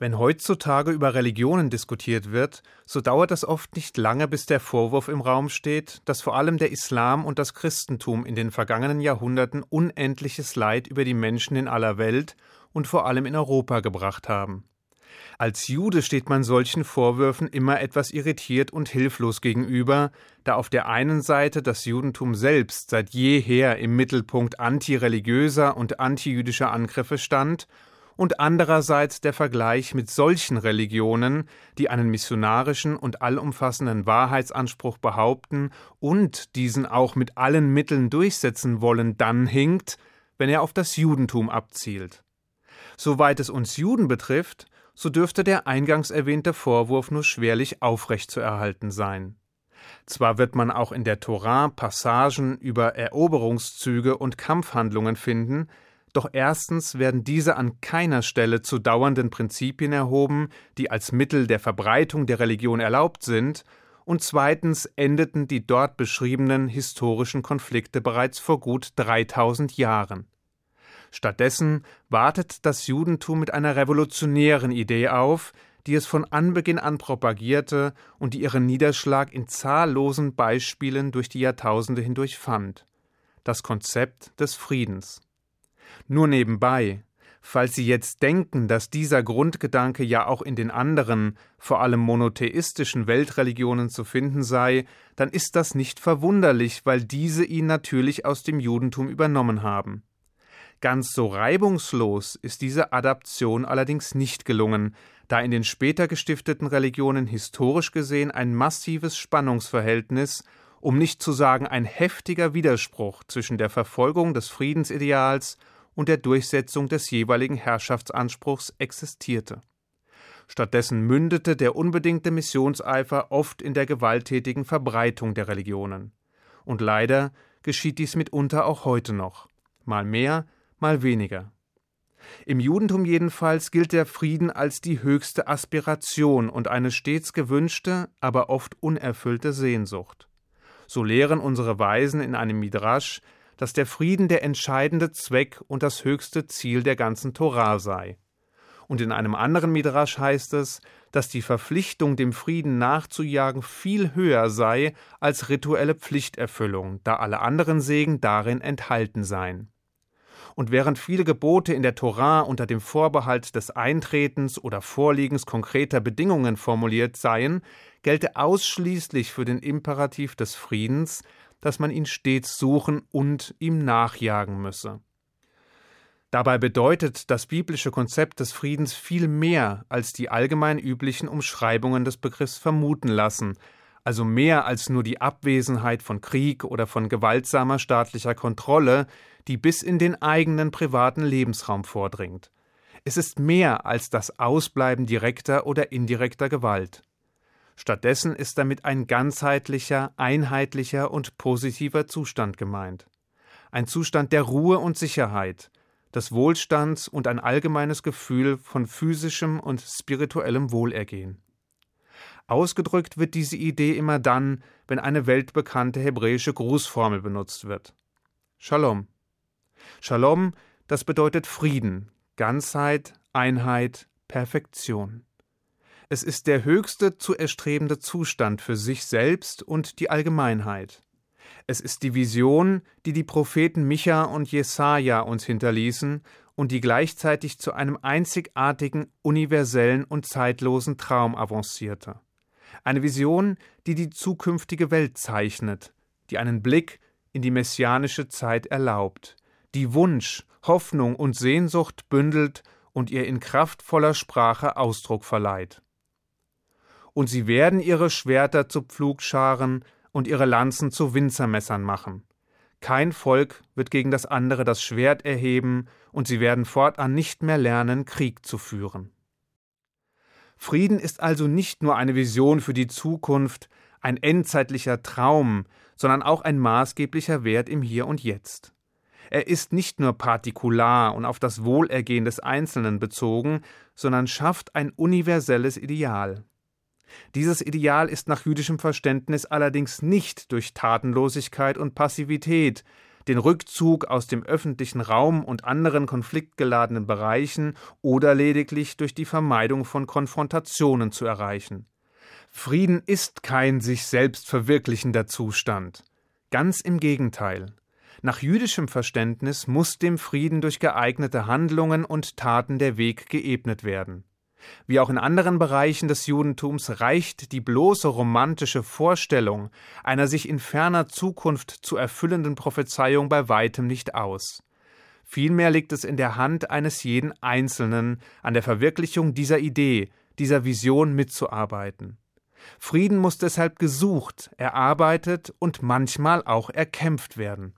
Wenn heutzutage über Religionen diskutiert wird, so dauert es oft nicht lange, bis der Vorwurf im Raum steht, dass vor allem der Islam und das Christentum in den vergangenen Jahrhunderten unendliches Leid über die Menschen in aller Welt und vor allem in Europa gebracht haben. Als Jude steht man solchen Vorwürfen immer etwas irritiert und hilflos gegenüber, da auf der einen Seite das Judentum selbst seit jeher im Mittelpunkt antireligiöser und antijüdischer Angriffe stand und andererseits der Vergleich mit solchen Religionen, die einen missionarischen und allumfassenden Wahrheitsanspruch behaupten und diesen auch mit allen Mitteln durchsetzen wollen, dann hinkt, wenn er auf das Judentum abzielt. Soweit es uns Juden betrifft, so dürfte der eingangs erwähnte Vorwurf nur schwerlich aufrechtzuerhalten sein. Zwar wird man auch in der Torah Passagen über Eroberungszüge und Kampfhandlungen finden, doch erstens werden diese an keiner Stelle zu dauernden Prinzipien erhoben, die als Mittel der Verbreitung der Religion erlaubt sind, und zweitens endeten die dort beschriebenen historischen Konflikte bereits vor gut 3000 Jahren. Stattdessen wartet das Judentum mit einer revolutionären Idee auf, die es von Anbeginn an propagierte und die ihren Niederschlag in zahllosen Beispielen durch die Jahrtausende hindurch fand das Konzept des Friedens. Nur nebenbei, falls Sie jetzt denken, dass dieser Grundgedanke ja auch in den anderen, vor allem monotheistischen Weltreligionen zu finden sei, dann ist das nicht verwunderlich, weil diese ihn natürlich aus dem Judentum übernommen haben. Ganz so reibungslos ist diese Adaption allerdings nicht gelungen, da in den später gestifteten Religionen historisch gesehen ein massives Spannungsverhältnis um nicht zu sagen ein heftiger Widerspruch zwischen der Verfolgung des Friedensideals und der Durchsetzung des jeweiligen Herrschaftsanspruchs existierte. Stattdessen mündete der unbedingte Missionseifer oft in der gewalttätigen Verbreitung der Religionen. Und leider geschieht dies mitunter auch heute noch, mal mehr, mal weniger. Im Judentum jedenfalls gilt der Frieden als die höchste Aspiration und eine stets gewünschte, aber oft unerfüllte Sehnsucht. So lehren unsere Weisen in einem Midrasch, dass der Frieden der entscheidende Zweck und das höchste Ziel der ganzen Torah sei. Und in einem anderen Midrasch heißt es, dass die Verpflichtung, dem Frieden nachzujagen, viel höher sei als rituelle Pflichterfüllung, da alle anderen Segen darin enthalten seien. Und während viele Gebote in der Torah unter dem Vorbehalt des Eintretens oder Vorliegens konkreter Bedingungen formuliert seien, gelte ausschließlich für den Imperativ des Friedens, dass man ihn stets suchen und ihm nachjagen müsse. Dabei bedeutet das biblische Konzept des Friedens viel mehr, als die allgemein üblichen Umschreibungen des Begriffs vermuten lassen, also mehr als nur die Abwesenheit von Krieg oder von gewaltsamer staatlicher Kontrolle, die bis in den eigenen privaten Lebensraum vordringt. Es ist mehr als das Ausbleiben direkter oder indirekter Gewalt. Stattdessen ist damit ein ganzheitlicher, einheitlicher und positiver Zustand gemeint. Ein Zustand der Ruhe und Sicherheit, des Wohlstands und ein allgemeines Gefühl von physischem und spirituellem Wohlergehen. Ausgedrückt wird diese Idee immer dann, wenn eine weltbekannte hebräische Grußformel benutzt wird. Shalom. Shalom, das bedeutet Frieden, Ganzheit, Einheit, Perfektion. Es ist der höchste zu erstrebende Zustand für sich selbst und die Allgemeinheit. Es ist die Vision, die die Propheten Micha und Jesaja uns hinterließen und die gleichzeitig zu einem einzigartigen, universellen und zeitlosen Traum avancierte. Eine Vision, die die zukünftige Welt zeichnet, die einen Blick in die messianische Zeit erlaubt, die Wunsch, Hoffnung und Sehnsucht bündelt und ihr in kraftvoller Sprache Ausdruck verleiht und sie werden ihre Schwerter zu Pflugscharen und ihre Lanzen zu Winzermessern machen. Kein Volk wird gegen das andere das Schwert erheben, und sie werden fortan nicht mehr lernen, Krieg zu führen. Frieden ist also nicht nur eine Vision für die Zukunft, ein endzeitlicher Traum, sondern auch ein maßgeblicher Wert im Hier und Jetzt. Er ist nicht nur partikular und auf das Wohlergehen des Einzelnen bezogen, sondern schafft ein universelles Ideal. Dieses Ideal ist nach jüdischem Verständnis allerdings nicht durch Tatenlosigkeit und Passivität, den Rückzug aus dem öffentlichen Raum und anderen konfliktgeladenen Bereichen oder lediglich durch die Vermeidung von Konfrontationen zu erreichen. Frieden ist kein sich selbst verwirklichender Zustand. Ganz im Gegenteil. Nach jüdischem Verständnis muss dem Frieden durch geeignete Handlungen und Taten der Weg geebnet werden. Wie auch in anderen Bereichen des Judentums reicht die bloße romantische Vorstellung einer sich in ferner Zukunft zu erfüllenden Prophezeiung bei weitem nicht aus. Vielmehr liegt es in der Hand eines jeden Einzelnen, an der Verwirklichung dieser Idee, dieser Vision mitzuarbeiten. Frieden muss deshalb gesucht, erarbeitet und manchmal auch erkämpft werden.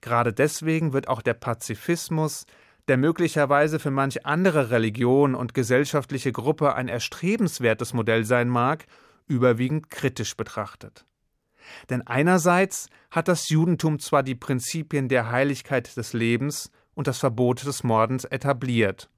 Gerade deswegen wird auch der Pazifismus, der möglicherweise für manch andere Religion und gesellschaftliche Gruppe ein erstrebenswertes Modell sein mag, überwiegend kritisch betrachtet. Denn einerseits hat das Judentum zwar die Prinzipien der Heiligkeit des Lebens und das Verbot des Mordens etabliert.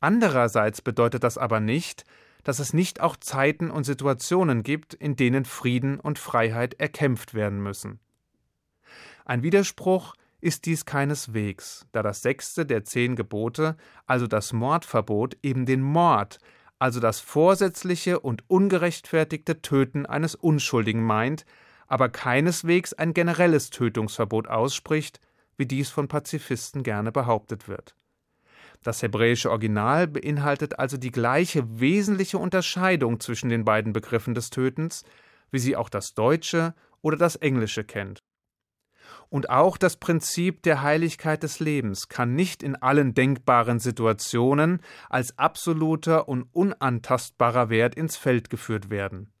Andererseits bedeutet das aber nicht, dass es nicht auch Zeiten und Situationen gibt, in denen Frieden und Freiheit erkämpft werden müssen. Ein Widerspruch ist dies keineswegs, da das sechste der zehn Gebote, also das Mordverbot, eben den Mord, also das vorsätzliche und ungerechtfertigte Töten eines Unschuldigen meint, aber keineswegs ein generelles Tötungsverbot ausspricht, wie dies von Pazifisten gerne behauptet wird. Das hebräische Original beinhaltet also die gleiche wesentliche Unterscheidung zwischen den beiden Begriffen des Tötens, wie sie auch das Deutsche oder das Englische kennt. Und auch das Prinzip der Heiligkeit des Lebens kann nicht in allen denkbaren Situationen als absoluter und unantastbarer Wert ins Feld geführt werden.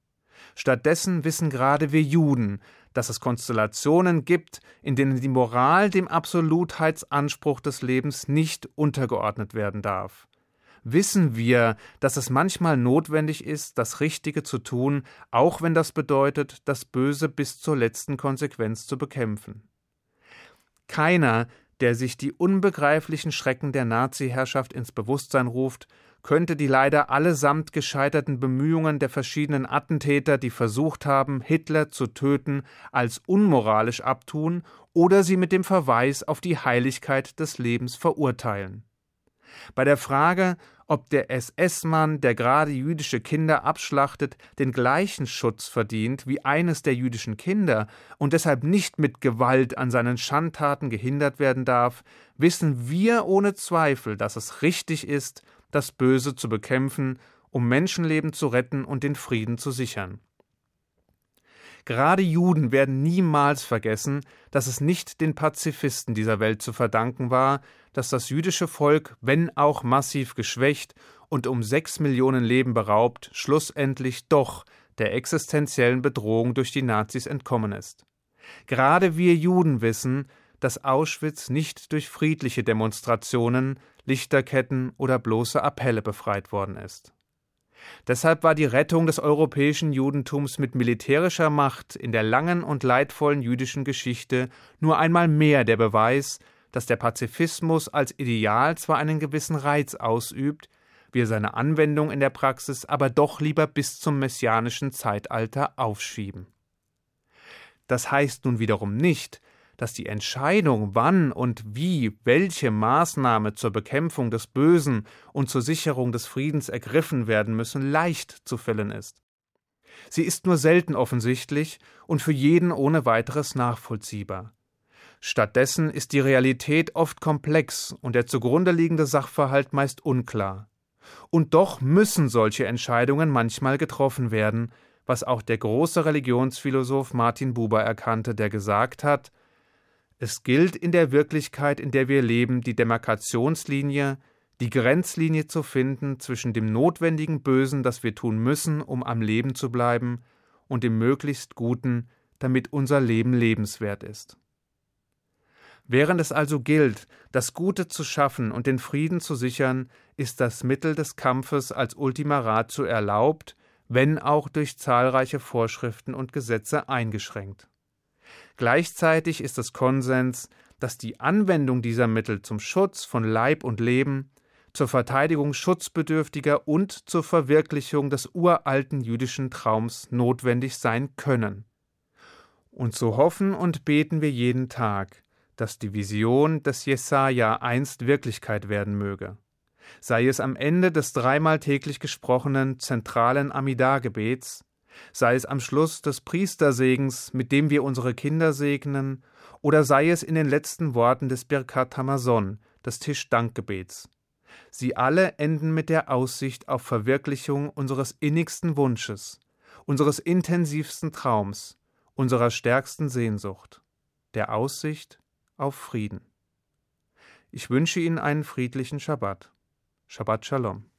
Stattdessen wissen gerade wir Juden, dass es Konstellationen gibt, in denen die Moral dem Absolutheitsanspruch des Lebens nicht untergeordnet werden darf. Wissen wir, dass es manchmal notwendig ist, das Richtige zu tun, auch wenn das bedeutet, das Böse bis zur letzten Konsequenz zu bekämpfen. Keiner, der sich die unbegreiflichen Schrecken der Nazi-Herrschaft ins Bewusstsein ruft, könnte die leider allesamt gescheiterten Bemühungen der verschiedenen Attentäter, die versucht haben, Hitler zu töten, als unmoralisch abtun oder sie mit dem Verweis auf die Heiligkeit des Lebens verurteilen. Bei der Frage, ob der SS-Mann, der gerade jüdische Kinder abschlachtet, den gleichen Schutz verdient wie eines der jüdischen Kinder und deshalb nicht mit Gewalt an seinen Schandtaten gehindert werden darf, wissen wir ohne Zweifel, dass es richtig ist, das Böse zu bekämpfen, um Menschenleben zu retten und den Frieden zu sichern. Gerade Juden werden niemals vergessen, dass es nicht den Pazifisten dieser Welt zu verdanken war, dass das jüdische Volk, wenn auch massiv geschwächt und um sechs Millionen Leben beraubt, schlussendlich doch der existenziellen Bedrohung durch die Nazis entkommen ist. Gerade wir Juden wissen, dass Auschwitz nicht durch friedliche Demonstrationen, Lichterketten oder bloße Appelle befreit worden ist. Deshalb war die Rettung des europäischen Judentums mit militärischer Macht in der langen und leidvollen jüdischen Geschichte nur einmal mehr der Beweis, dass der Pazifismus als Ideal zwar einen gewissen Reiz ausübt, wir seine Anwendung in der Praxis aber doch lieber bis zum messianischen Zeitalter aufschieben. Das heißt nun wiederum nicht, dass die Entscheidung, wann und wie welche Maßnahme zur Bekämpfung des Bösen und zur Sicherung des Friedens ergriffen werden müssen, leicht zu fällen ist. Sie ist nur selten offensichtlich und für jeden ohne weiteres nachvollziehbar. Stattdessen ist die Realität oft komplex und der zugrunde liegende Sachverhalt meist unklar. Und doch müssen solche Entscheidungen manchmal getroffen werden, was auch der große Religionsphilosoph Martin Buber erkannte, der gesagt hat, es gilt in der Wirklichkeit, in der wir leben, die Demarkationslinie, die Grenzlinie zu finden zwischen dem notwendigen Bösen, das wir tun müssen, um am Leben zu bleiben, und dem möglichst Guten, damit unser Leben lebenswert ist. Während es also gilt, das Gute zu schaffen und den Frieden zu sichern, ist das Mittel des Kampfes als Ultima Ratio erlaubt, wenn auch durch zahlreiche Vorschriften und Gesetze eingeschränkt. Gleichzeitig ist es Konsens, dass die Anwendung dieser Mittel zum Schutz von Leib und Leben, zur Verteidigung Schutzbedürftiger und zur Verwirklichung des uralten jüdischen Traums notwendig sein können. Und so hoffen und beten wir jeden Tag, dass die Vision des Jesaja einst Wirklichkeit werden möge. Sei es am Ende des dreimal täglich gesprochenen zentralen Amidah-Gebets, sei es am Schluss des Priestersegens, mit dem wir unsere Kinder segnen, oder sei es in den letzten Worten des Birkat Hamazon, des Tischdankgebets. Sie alle enden mit der Aussicht auf Verwirklichung unseres innigsten Wunsches, unseres intensivsten Traums, unserer stärksten Sehnsucht, der Aussicht auf Frieden. Ich wünsche Ihnen einen friedlichen Schabbat. Shabbat Shalom.